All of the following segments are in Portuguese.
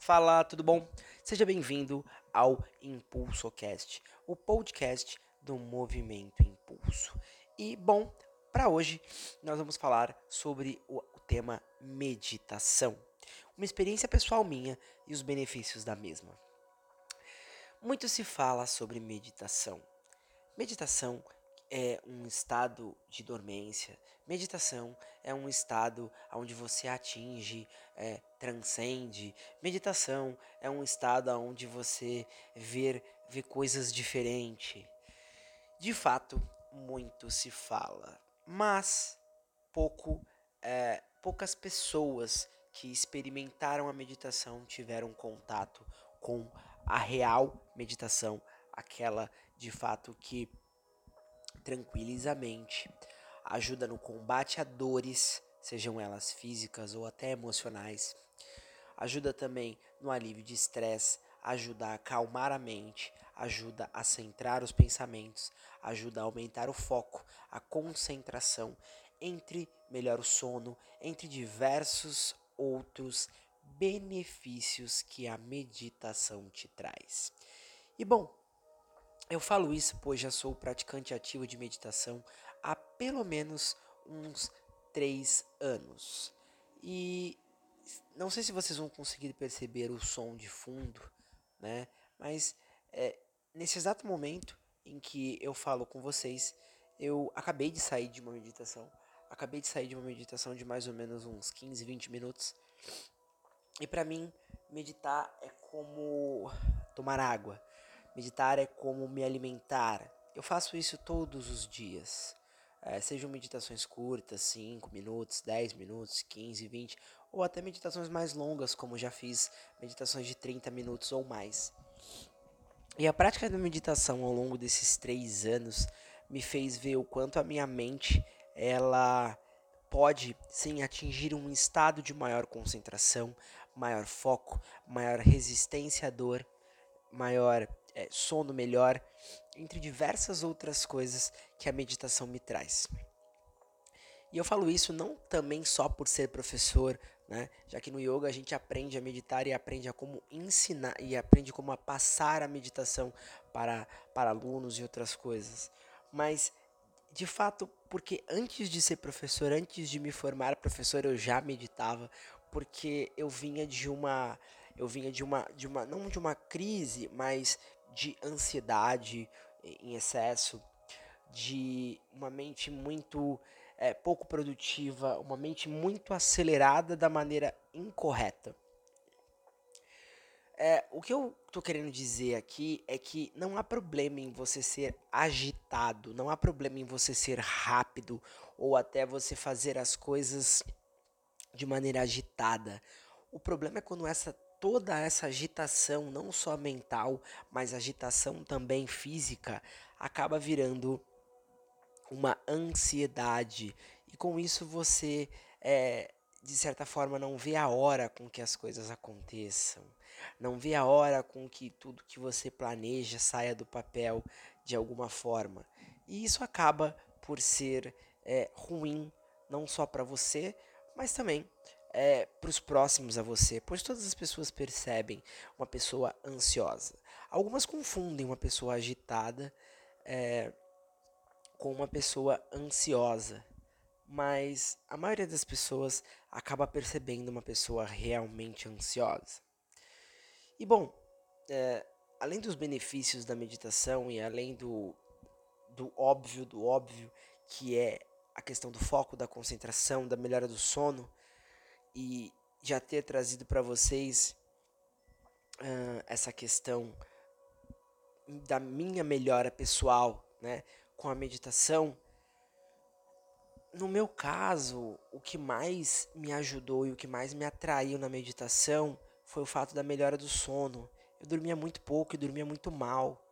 Fala, tudo bom? Seja bem-vindo ao ImpulsoCast, o podcast do Movimento Impulso. E, bom, para hoje nós vamos falar sobre o, tema meditação, uma experiência pessoal minha e os benefícios da mesma. Muito se fala sobre meditação. Meditação é um estado de dormência. Meditação é um estado onde você atinge, é, transcende. Meditação é um estado onde você vê, vê coisas diferentes. De fato, muito se fala, mas pouco, é, poucas pessoas que experimentaram a meditação tiveram contato com a real meditação, aquela de fato que tranquiliza a mente, ajuda no combate a dores, sejam elas físicas ou até emocionais, ajuda também no alívio de estresse, ajuda a acalmar a mente, ajuda a centrar os pensamentos, ajuda a aumentar o foco, a concentração, entre melhor o sono, entre diversos outros benefícios que a meditação te traz. E bom, eu falo isso pois já sou praticante ativo de meditação há pelo menos uns três anos. E não sei se vocês vão conseguir perceber o som de fundo, né? Mas é, nesse exato momento em que eu falo com vocês, eu acabei de sair de uma meditação. Acabei de sair de uma meditação de mais ou menos uns 15, 20 minutos. E para mim, meditar é como tomar água. Meditar é como me alimentar. Eu faço isso todos os dias. É, sejam meditações curtas, 5 minutos, 10 minutos, 15, 20, ou até meditações mais longas, como já fiz meditações de 30 minutos ou mais. E a prática da meditação ao longo desses três anos me fez ver o quanto a minha mente ela pode sim atingir um estado de maior concentração, maior foco, maior resistência à dor, maior é, sono melhor, entre diversas outras coisas que a meditação me traz. E eu falo isso não também só por ser professor, né? Já que no yoga a gente aprende a meditar e aprende a como ensinar e aprende como a passar a meditação para para alunos e outras coisas. Mas de fato, porque antes de ser professor, antes de me formar professor, eu já meditava, porque eu vinha de uma eu vinha de uma de uma não de uma crise, mas de ansiedade em excesso, de uma mente muito é, pouco produtiva, uma mente muito acelerada da maneira incorreta. É, o que eu tô querendo dizer aqui é que não há problema em você ser agitado, não há problema em você ser rápido ou até você fazer as coisas de maneira agitada. O problema é quando essa toda essa agitação, não só mental, mas agitação também física, acaba virando uma ansiedade. E com isso você, é, de certa forma, não vê a hora com que as coisas aconteçam. Não vê a hora com que tudo que você planeja saia do papel de alguma forma. E isso acaba por ser é, ruim, não só para você, mas também é, para os próximos a você, pois todas as pessoas percebem uma pessoa ansiosa. Algumas confundem uma pessoa agitada é, com uma pessoa ansiosa, mas a maioria das pessoas acaba percebendo uma pessoa realmente ansiosa. E bom, é, além dos benefícios da meditação e além do, do óbvio do óbvio, que é a questão do foco, da concentração, da melhora do sono, e já ter trazido para vocês uh, essa questão da minha melhora pessoal, né, com a meditação. No meu caso, o que mais me ajudou e o que mais me atraiu na meditação foi o fato da melhora do sono. Eu dormia muito pouco e dormia muito mal.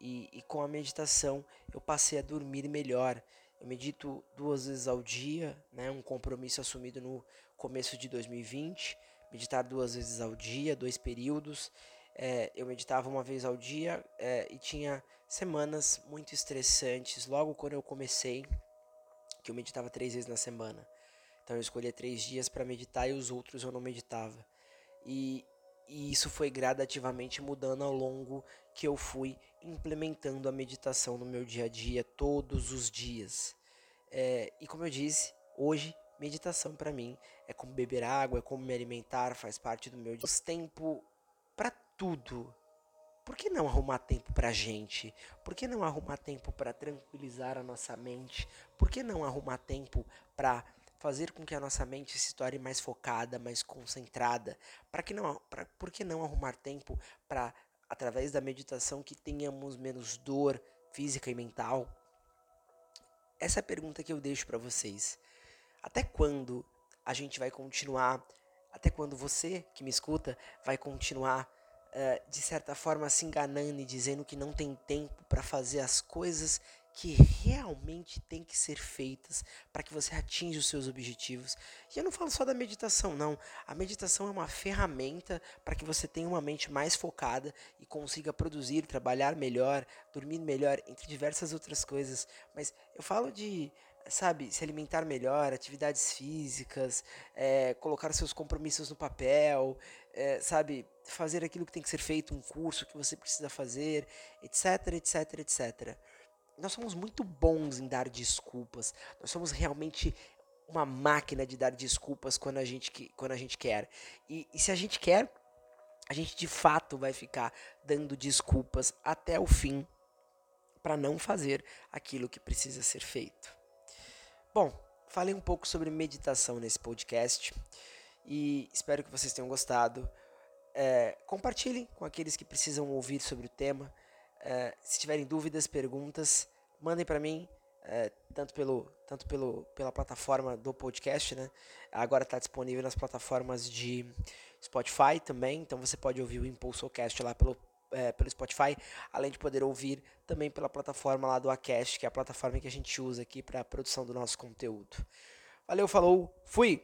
E, e com a meditação eu passei a dormir melhor. Eu medito duas vezes ao dia, né? Um compromisso assumido no começo de 2020. Meditar duas vezes ao dia, dois períodos. É, eu meditava uma vez ao dia é, e tinha semanas muito estressantes. Logo quando eu comecei, que eu meditava três vezes na semana. Então eu escolhia três dias para meditar e os outros eu não meditava. E e isso foi gradativamente mudando ao longo que eu fui implementando a meditação no meu dia a dia, todos os dias. É, e como eu disse, hoje, meditação para mim é como beber água, é como me alimentar, faz parte do meu dia. tempo para tudo. Por que não arrumar tempo pra gente? Por que não arrumar tempo para tranquilizar a nossa mente? Por que não arrumar tempo para fazer com que a nossa mente se torne mais focada, mais concentrada? Para que não, pra, por que não arrumar tempo para através da meditação que tenhamos menos dor física e mental? Essa é a pergunta que eu deixo para vocês. Até quando a gente vai continuar? Até quando você que me escuta vai continuar uh, de certa forma se enganando e dizendo que não tem tempo para fazer as coisas que realmente tem que ser feitas para que você atinja os seus objetivos. E eu não falo só da meditação, não. A meditação é uma ferramenta para que você tenha uma mente mais focada e consiga produzir, trabalhar melhor, dormir melhor, entre diversas outras coisas. Mas eu falo de sabe, se alimentar melhor, atividades físicas, é, colocar seus compromissos no papel, é, sabe, fazer aquilo que tem que ser feito, um curso que você precisa fazer, etc, etc, etc. Nós somos muito bons em dar desculpas. Nós somos realmente uma máquina de dar desculpas quando a gente, quando a gente quer. E, e se a gente quer, a gente de fato vai ficar dando desculpas até o fim para não fazer aquilo que precisa ser feito. Bom, falei um pouco sobre meditação nesse podcast e espero que vocês tenham gostado. É, compartilhem com aqueles que precisam ouvir sobre o tema. É, se tiverem dúvidas, perguntas, mandem para mim, é, tanto, pelo, tanto pelo, pela plataforma do podcast, né? Agora está disponível nas plataformas de Spotify também, então você pode ouvir o ImpulsoCast lá pelo é, pelo Spotify, além de poder ouvir também pela plataforma lá do Acast, que é a plataforma que a gente usa aqui para a produção do nosso conteúdo. Valeu, falou, fui!